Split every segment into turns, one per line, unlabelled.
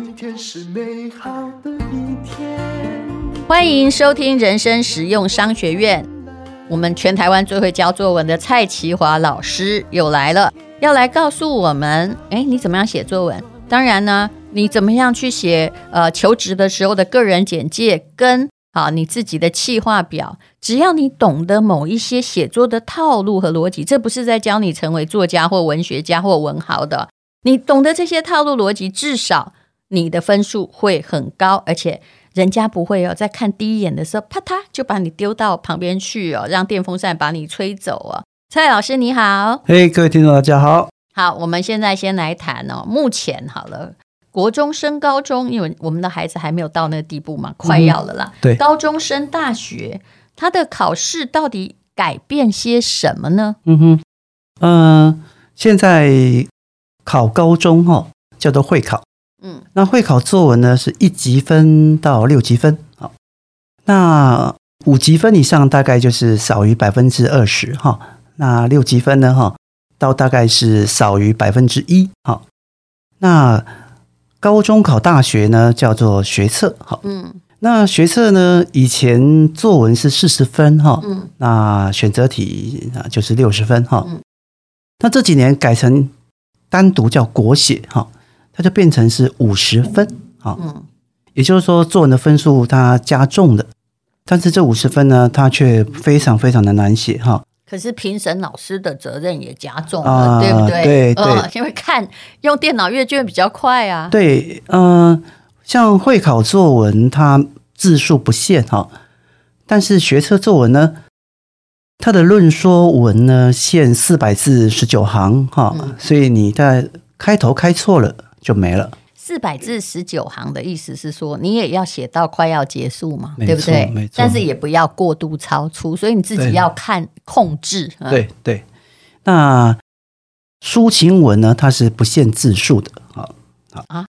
今天是美好的一天。
欢迎收听人生实用商学院。我们全台湾最会教作文的蔡淇华老师又来了，要来告诉我们：哎，你怎么样写作文？当然呢，你怎么样去写？呃，求职的时候的个人简介跟啊你自己的企划表，只要你懂得某一些写作的套路和逻辑，这不是在教你成为作家或文学家或文豪的。你懂得这些套路逻辑，至少你的分数会很高，而且人家不会哦，在看第一眼的时候，啪嗒就把你丢到旁边去哦，让电风扇把你吹走哦。蔡老师你好，
嘿，各位听众大家好。
好，我们现在先来谈哦，目前好了，国中升高中，因为我们的孩子还没有到那个地步嘛，快要了啦。
嗯、对，
高中升大学，他的考试到底改变些什么呢？
嗯哼，嗯、呃，现在。考高中哈、哦，叫做会考，嗯，那会考作文呢是一级分到六级分，好，那五级分以上大概就是少于百分之二十哈，那六级分呢哈，到大概是少于百分之一，好，那高中考大学呢叫做学测，好，嗯，那学测呢以前作文是四十分哈，嗯，那选择题啊就是六十分哈，嗯，那这几年改成。单独叫国写哈，它就变成是五十分啊，嗯，也就是说作文的分数它加重了，但是这五十分呢，它却非常非常的难写哈。
可是评审老师的责任也加重了，呃、对不对？
对对、
呃，因为看用电脑阅卷比较快啊。
对，嗯、呃，像会考作文它字数不限哈，但是学测作文呢？它的论说文呢，限四百字十九行哈，嗯、所以你在开头开错了就没了。
四百字十九行的意思是说，你也要写到快要结束嘛，对不对？
没错。
但是也不要过度超出，所以你自己要看控制。
对、嗯、对，对。那抒情文呢，它是不限字数的。好，好啊，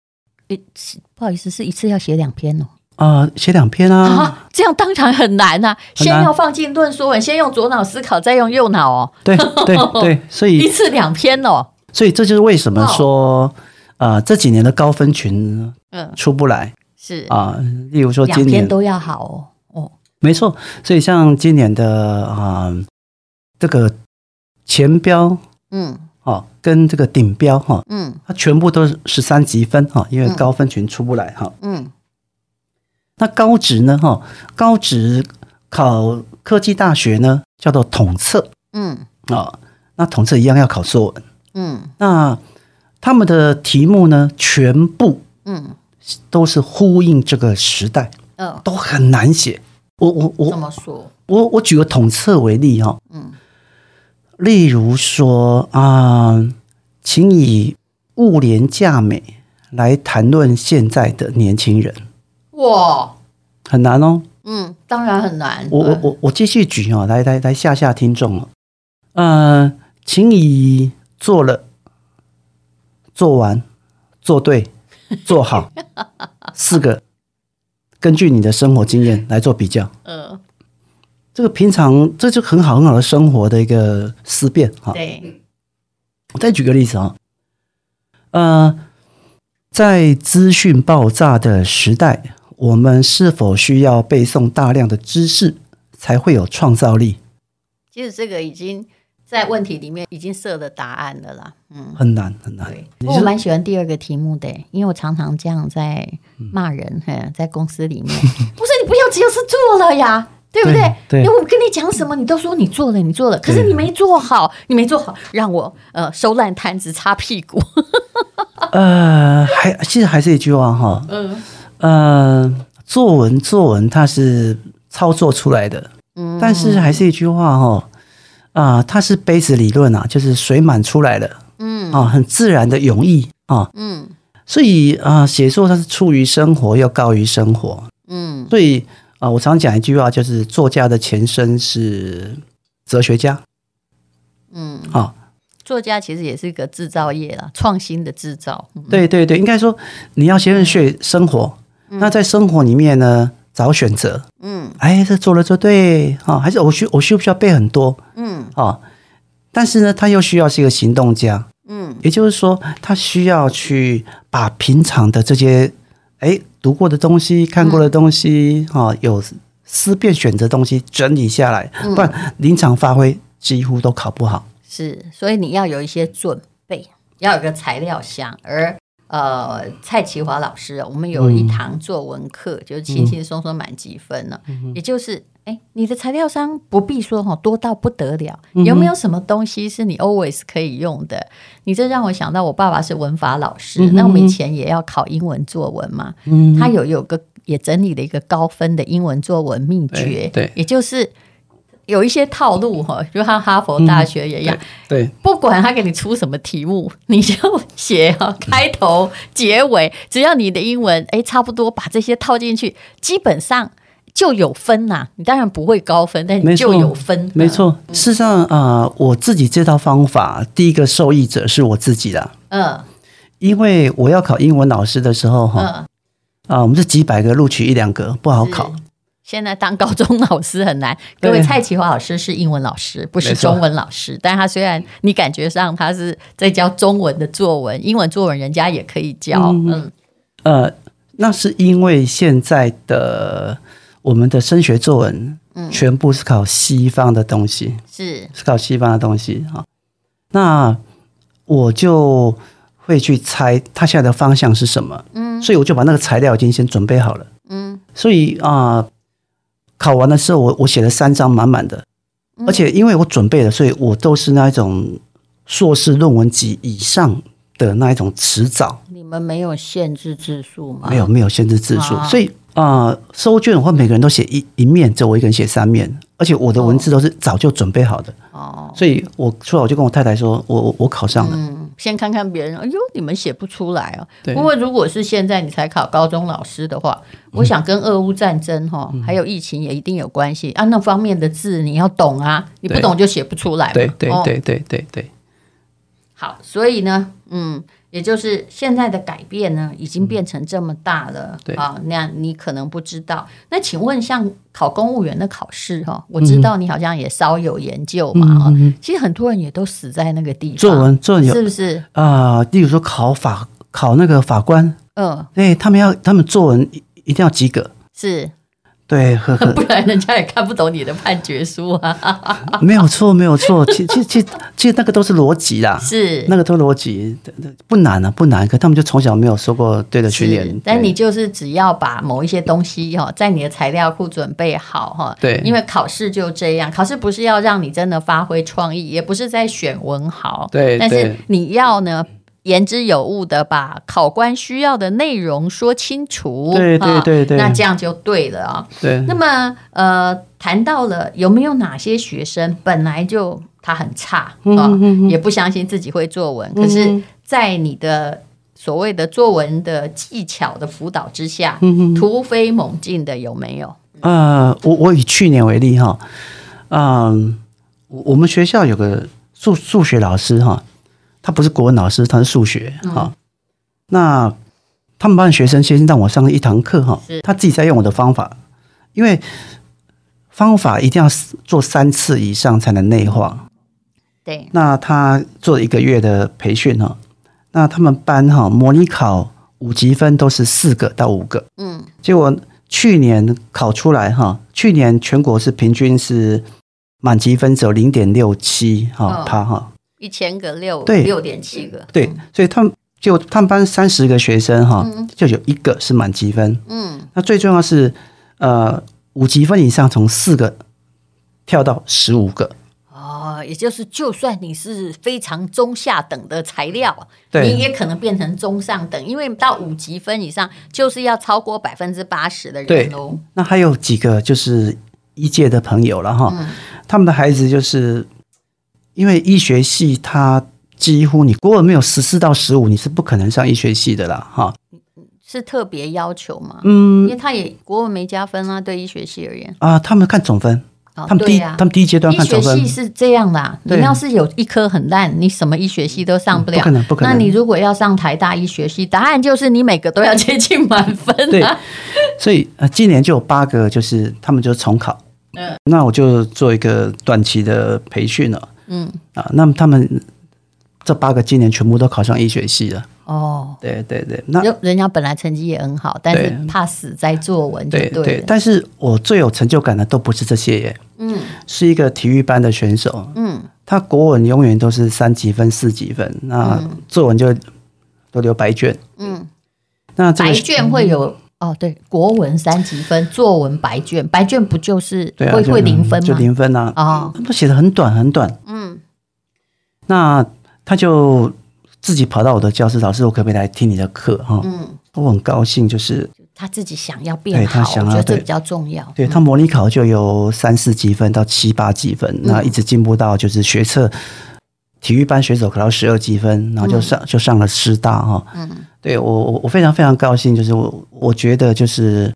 不好意思，是一次要写两篇哦。
啊，写两篇啊，
啊，这样当然很难啊。先要放进论说文，先用左脑思考，再用右脑哦。
对对对，所以
一次两篇哦。
所以这就是为什么说，啊、呃，这几年的高分群嗯出不来、嗯、是啊、呃，例如说今年
都要好哦。哦，
没错。所以像今年的啊、呃，这个前标嗯哦，跟这个顶标哈嗯，它全部都是十三级分哈，因为高分群出不来哈嗯。嗯那高职呢？哈，高职考科技大学呢，叫做统测。嗯，啊，那统测一样要考作文。嗯，那他们的题目呢，全部嗯都是呼应这个时代。嗯，都很难写。我我我
怎么说？
我我举个统测为例哈。嗯，例如说啊，请以物廉价美来谈论现在的年轻人。
哇，
很难哦。
嗯，当然很难。
我我我我继续举哦，来来来吓吓听众哦。呃，请以做了、做完、做对、做好四个，根据你的生活经验来做比较。嗯，这个平常这就很好很好的生活的一个思辨哈。对，我再举个例子啊。呃，在资讯爆炸的时代。我们是否需要背诵大量的知识才会有创造力？
其实这个已经在问题里面已经设了答案了啦。嗯，
很难很难。
我蛮喜欢第二个题目的，因为我常常这样在骂人，嗯、在公司里面，不是你不要只有是做了呀，对不对？对。因为我跟你讲什么，你都说你做了，你做了，可是你没做好，你没做好，让我呃收烂摊子、擦屁股。
呃，还其实还是一句话哈，嗯。呃，作文作文它是操作出来的，嗯，但是还是一句话哈，啊，它是杯子理论啊，就是水满出来了，嗯，啊，很自然的涌溢啊，嗯，所以啊，写作它是出于生活又高于生活，嗯，所以啊，我常讲一句话，就是作家的前身是哲学家，嗯，啊。
作家其实也是一个制造业啦，创新的制造。
对对对，应该说你要先学生活，嗯、那在生活里面呢，找选择。嗯，哎，这做了就对啊，还是我需我需不需要背很多？嗯，啊，但是呢，他又需要是一个行动家。嗯，也就是说，他需要去把平常的这些哎读过的东西、看过的东西，哈、嗯，有思辨选择东西整理下来，不然临场发挥几乎都考不好。
是，所以你要有一些准备，要有个材料箱，而。呃，蔡奇华老师，我们有一堂作文课，嗯、就是轻轻松松满级分了。嗯、也就是，哎，你的材料商不必说哈，多到不得了。嗯、有没有什么东西是你 always 可以用的？你这让我想到，我爸爸是文法老师，嗯、那我们以前也要考英文作文嘛。嗯、他有有个也整理了一个高分的英文作文秘诀，对，对也就是。有一些套路哈，就像哈佛大学也一样，嗯、对，对不管他给你出什么题目，你就写哈开头、结尾，只要你的英文哎差不多，把这些套进去，基本上就有分呐。你当然不会高分，但你就有分。
没错，嗯、事实上啊、呃，我自己这套方法，第一个受益者是我自己的。嗯，因为我要考英文老师的时候哈，啊、嗯呃，我们是几百个录取一两个，不好考。
现在当高中老师很难。各位，蔡启华老师是英文老师，不是中文老师。但他虽然你感觉上他是在教中文的作文，英文作文人家也可以教。嗯，嗯
呃，那是因为现在的我们的升学作文，全部是考西方的东西，是、嗯、是考西方的东西哈。那我就会去猜他现在的方向是什么。嗯，所以我就把那个材料已经先准备好了。嗯，所以啊。呃考完的时候，我我写了三张满满的，而且因为我准备了，所以我都是那一种硕士论文级以上的那一种词藻。
你们没有限制字数吗？
没有，没有限制字数，所以啊、呃，收卷的话，每个人都写一一面，只有我一个人写三面。而且我的文字都是早就准备好的，哦，所以我出来我就跟我太太说，我我我考上了。
嗯，先看看别人，哎呦，你们写不出来哦。对。不过如果是现在你才考高中老师的话，我想跟俄乌战争哈，还有疫情也一定有关系啊。那方面的字你要懂啊，你不懂就写不出来。
对对对对对对。
好，所以呢，嗯。也就是现在的改变呢，已经变成这么大了，啊，那你可能不知道。那请问，像考公务员的考试哈，我知道你好像也稍有研究嘛，哈、嗯，其实很多人也都死在那个地方。
作文，作文有
是不是
啊？例如说考法，考那个法官，嗯，对他们要，他们作文一定要及格，
是。
对，呵 呵，
不然人家也看不懂你的判决书啊。
没有错，没有错，其其其其实那个都是逻辑啦，
是
那个都逻辑，不难啊，不难。可他们就从小没有受过对的训练。
但你就是只要把某一些东西哈，在你的材料库准备好哈。对，因为考试就这样，考试不是要让你真的发挥创意，也不是在选文豪。对，但是你要呢。言之有物的把考官需要的内容说清楚，
对对对对，
那这样就对了啊。
对，
那么呃，谈到了有没有哪些学生本来就他很差啊，也不相信自己会作文，嗯，可是，在你的所谓的作文的技巧的辅导之下，嗯，突飞猛进的有没有？
呃，我我以去年为例哈，嗯，我我们学校有个数数学老师哈。他不是国文老师，他是数学哈。嗯、那他们班的学生先让我上了一堂课哈，他自己在用我的方法，因为方法一定要做三次以上才能内化。
对，
那他做了一个月的培训哈，那他们班哈模拟考五级分都是四个到五个，嗯，结果去年考出来哈，去年全国是平均是满级分只有零点六七哈，他哈。
一千个六对六点七个
对，所以他们就他们班三十个学生哈，就有一个是满级分。嗯，那最重要是呃五级分以上从四个跳到十五个。
哦，也就是就算你是非常中下等的材料，对你也可能变成中上等，因为到五级分以上就是要超过百分之八十的人哦。
那还有几个就是一届的朋友了哈，嗯、他们的孩子就是。因为医学系，它几乎你国文没有十四到十五，你是不可能上医学系的啦，哈。
是特别要求吗？嗯，因为他也国文没加分啊，对医学系而言。
啊，他们看总分，哦、他们第他们第一阶段看总分。
医学系是这样啦，对你要是有一科很烂，你什么医学系都上不了，嗯、不可能，不可能。那你如果要上台大医学系，答案就是你每个都要接近满分、啊。
对，所以呃，今年就有八个，就是他们就重考。嗯，那我就做一个短期的培训了。嗯。啊，那么他们这八个今年全部都考上医学系了。
哦，
对对对，那
人家本来成绩也很好，但是怕死在作文就对，
对。对。但是我最有成就感的都不是这些耶，嗯，是一个体育班的选手，嗯，他国文永远都是三几分、四几分，那作文就都留白卷，嗯，那
白卷会有哦，对，国文三级分，作文白卷，白卷不就是会会零分吗？
就零分啊，啊，他写的很短很短，嗯，那他就。自己跑到我的教室，老师，我可不可以来听你的课？哈，嗯，我很高兴，就是
他自己想要变好，他想要，我觉得这比较重要。
对，他模拟考就有三四级分到七八级分，那、嗯、一直进步到就是学测体育班选手考到十二级分，然后就上、嗯、就上了师大哈。嗯，对我我我非常非常高兴，就是我我觉得就是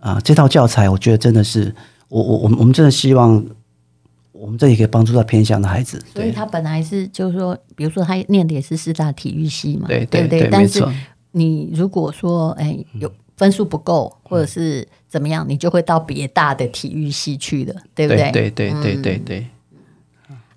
啊，这套教材，我觉得真的是我我我们我们真的希望。我们这里可以帮助到偏向的孩子，
所以他本来是就是说，比如说他念的也是师大体育系嘛，
对对对，
但是你如果说哎有分数不够或者是怎么样，你就会到别大的体育系去的，对不对？
对对对对对对。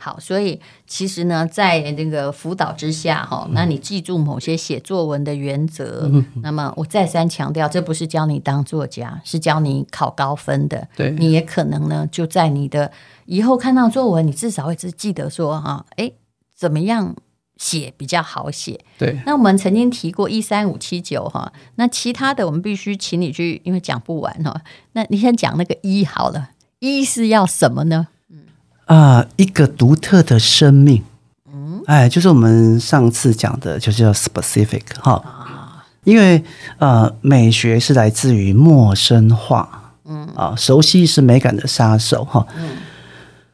好，所以其实呢，在那个辅导之下，哈，那你记住某些写作文的原则。嗯、那么我再三强调，这不是教你当作家，是教你考高分的。
对，
你也可能呢，就在你的以后看到作文，你至少会只记得说，哈，哎，怎么样写比较好写？
对。
那我们曾经提过一三五七九哈，那其他的我们必须请你去，因为讲不完哈。那你先讲那个一好了，一是要什么呢？
啊，一个独特的生命，嗯，哎，就是我们上次讲的，就是叫 specific 哈，啊，因为呃，美学是来自于陌生化，嗯。啊，熟悉是美感的杀手哈，嗯，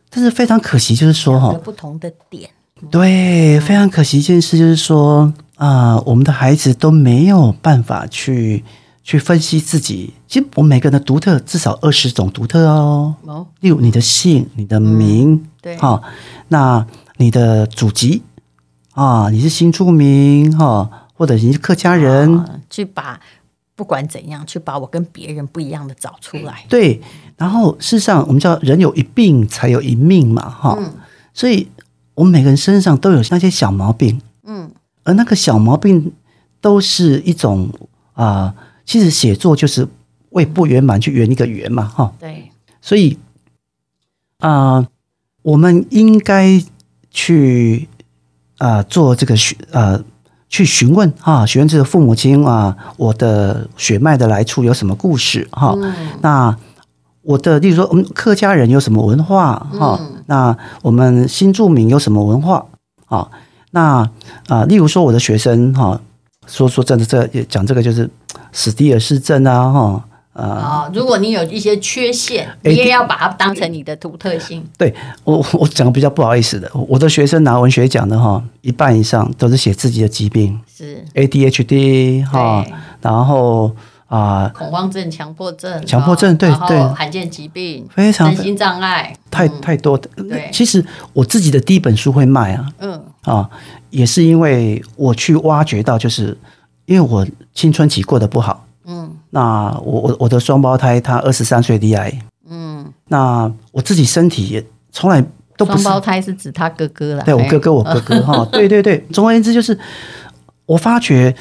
但是非常可惜，就是说哈，
不同的点，
对，非常可惜一件事就是说啊，我们的孩子都没有办法去。去分析自己，其实我们每个人的独特至少二十种独特哦。哦，例如你的姓、你的名，嗯、对，哈、哦，那你的祖籍啊，你是新住民哈、哦，或者你是客家人，
啊、去把不管怎样，去把我跟别人不一样的找出来。
对，然后事实上，我们叫人有一病才有一命嘛，哈、所以我们每个人身上都有那些小毛病，嗯，而那个小毛病都是一种啊。其实写作就是为不圆满去圆一个圆嘛，哈。
对。所
以啊、呃，我们应该去啊、呃、做这个询呃去询问啊，询问这个父母亲啊，我的血脉的来处有什么故事哈？嗯、那我的，例如说，我们客家人有什么文化哈？嗯、那我们新住民有什么文化啊？那啊、呃，例如说我的学生哈。说说真的，这讲这个就是史蒂尔氏症啊，哈
啊。如果你有一些缺陷，你也要把它当成你的独特性。
对我，我讲个比较不好意思的，我的学生拿文学奖的哈，一半以上都是写自己的疾病，
是。
ADHD 哈，然后啊，
恐慌症、强迫症、
强迫症，对对，
罕见疾病，
非常
身心障碍，
太太多的。对，其实我自己的第一本书会卖啊，嗯啊。也是因为我去挖掘到，就是因为我青春期过得不好，嗯，那我我我的双胞胎他二十三岁离癌，嗯，那我自己身体也从来都不是
双胞胎是指他哥哥了，
对我哥哥我哥哥 哈，对对对，总而言之就是我发觉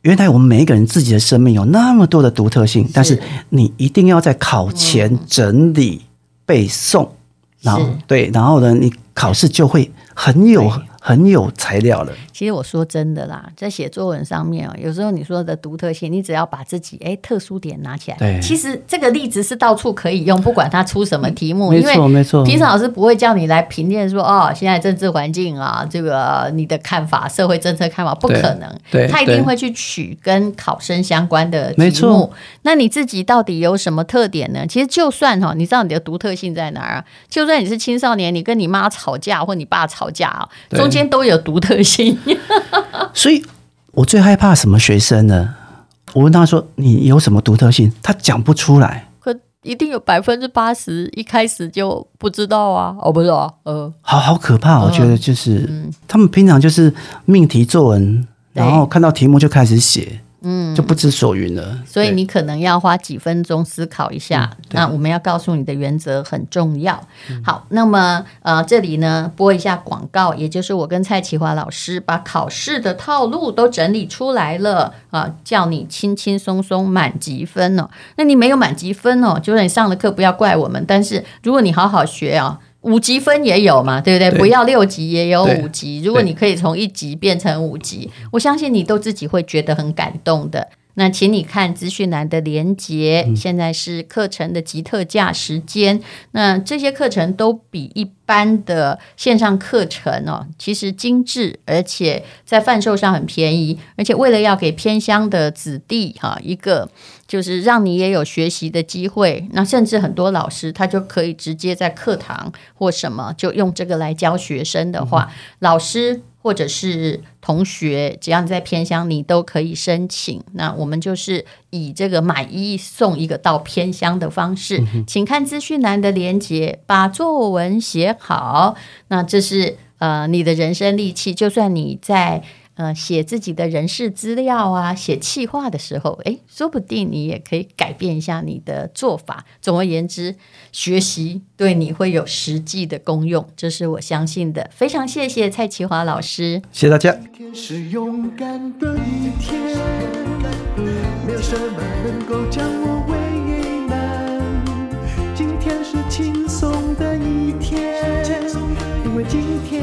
原来我们每一个人自己的生命有那么多的独特性，是。但是你一定要在考前整理背诵，嗯、然后对，然后呢，你考试就会很有。很有材料了。
其实我说真的啦，在写作文上面，有时候你说的独特性，你只要把自己哎特殊点拿起来。对，其实这个例子是到处可以用，不管他出什么题目。
没错，没错。
评审老师不会叫你来评鉴说哦，现在政治环境啊，这个你的看法，社会政策看法，不可能。对，他一定会去取跟考生相关的题目。没错。那你自己到底有什么特点呢？其实就算哈，你知道你的独特性在哪儿啊？就算你是青少年，你跟你妈吵架或你爸吵架啊，中。间都有独特性，
所以我最害怕什么学生呢？我问他说：“你有什么独特性？”他讲不出来。
可一定有百分之八十一开始就不知道啊！哦，不是啊，呃，
好好可怕。我觉得就是、嗯、他们平常就是命题作文，然后看到题目就开始写。嗯，就不知所云了。
所以你可能要花几分钟思考一下。嗯、那我们要告诉你的原则很重要。嗯、好，那么呃，这里呢播一下广告，也就是我跟蔡启华老师把考试的套路都整理出来了啊，叫你轻轻松松满级分哦。那你没有满级分哦，就是你上了课不要怪我们。但是如果你好好学啊。五级分也有嘛，对不对？对，不要六级也有五级。如果你可以从一级变成五级，我相信你都自己会觉得很感动的。那请你看资讯栏的连接，现在是课程的极特价时间。嗯、那这些课程都比一般的线上课程哦，其实精致，而且在贩售上很便宜。而且为了要给偏乡的子弟哈一个，就是让你也有学习的机会。那甚至很多老师他就可以直接在课堂或什么就用这个来教学生的话，嗯、老师。或者是同学，只要你在偏乡，你都可以申请。那我们就是以这个买一送一个到偏乡的方式，嗯、请看资讯栏的连接，把作文写好。那这是呃你的人生利器，就算你在。呃，写自己的人事资料啊，写企划的时候，诶，说不定你也可以改变一下你的做法。总而言之，学习对你会有实际的功用，这是我相信的。非常谢谢蔡启华老师，
谢谢大家。
今天是勇敢的一天，没有什么能够将我为难。今天是轻松的一天，因为今天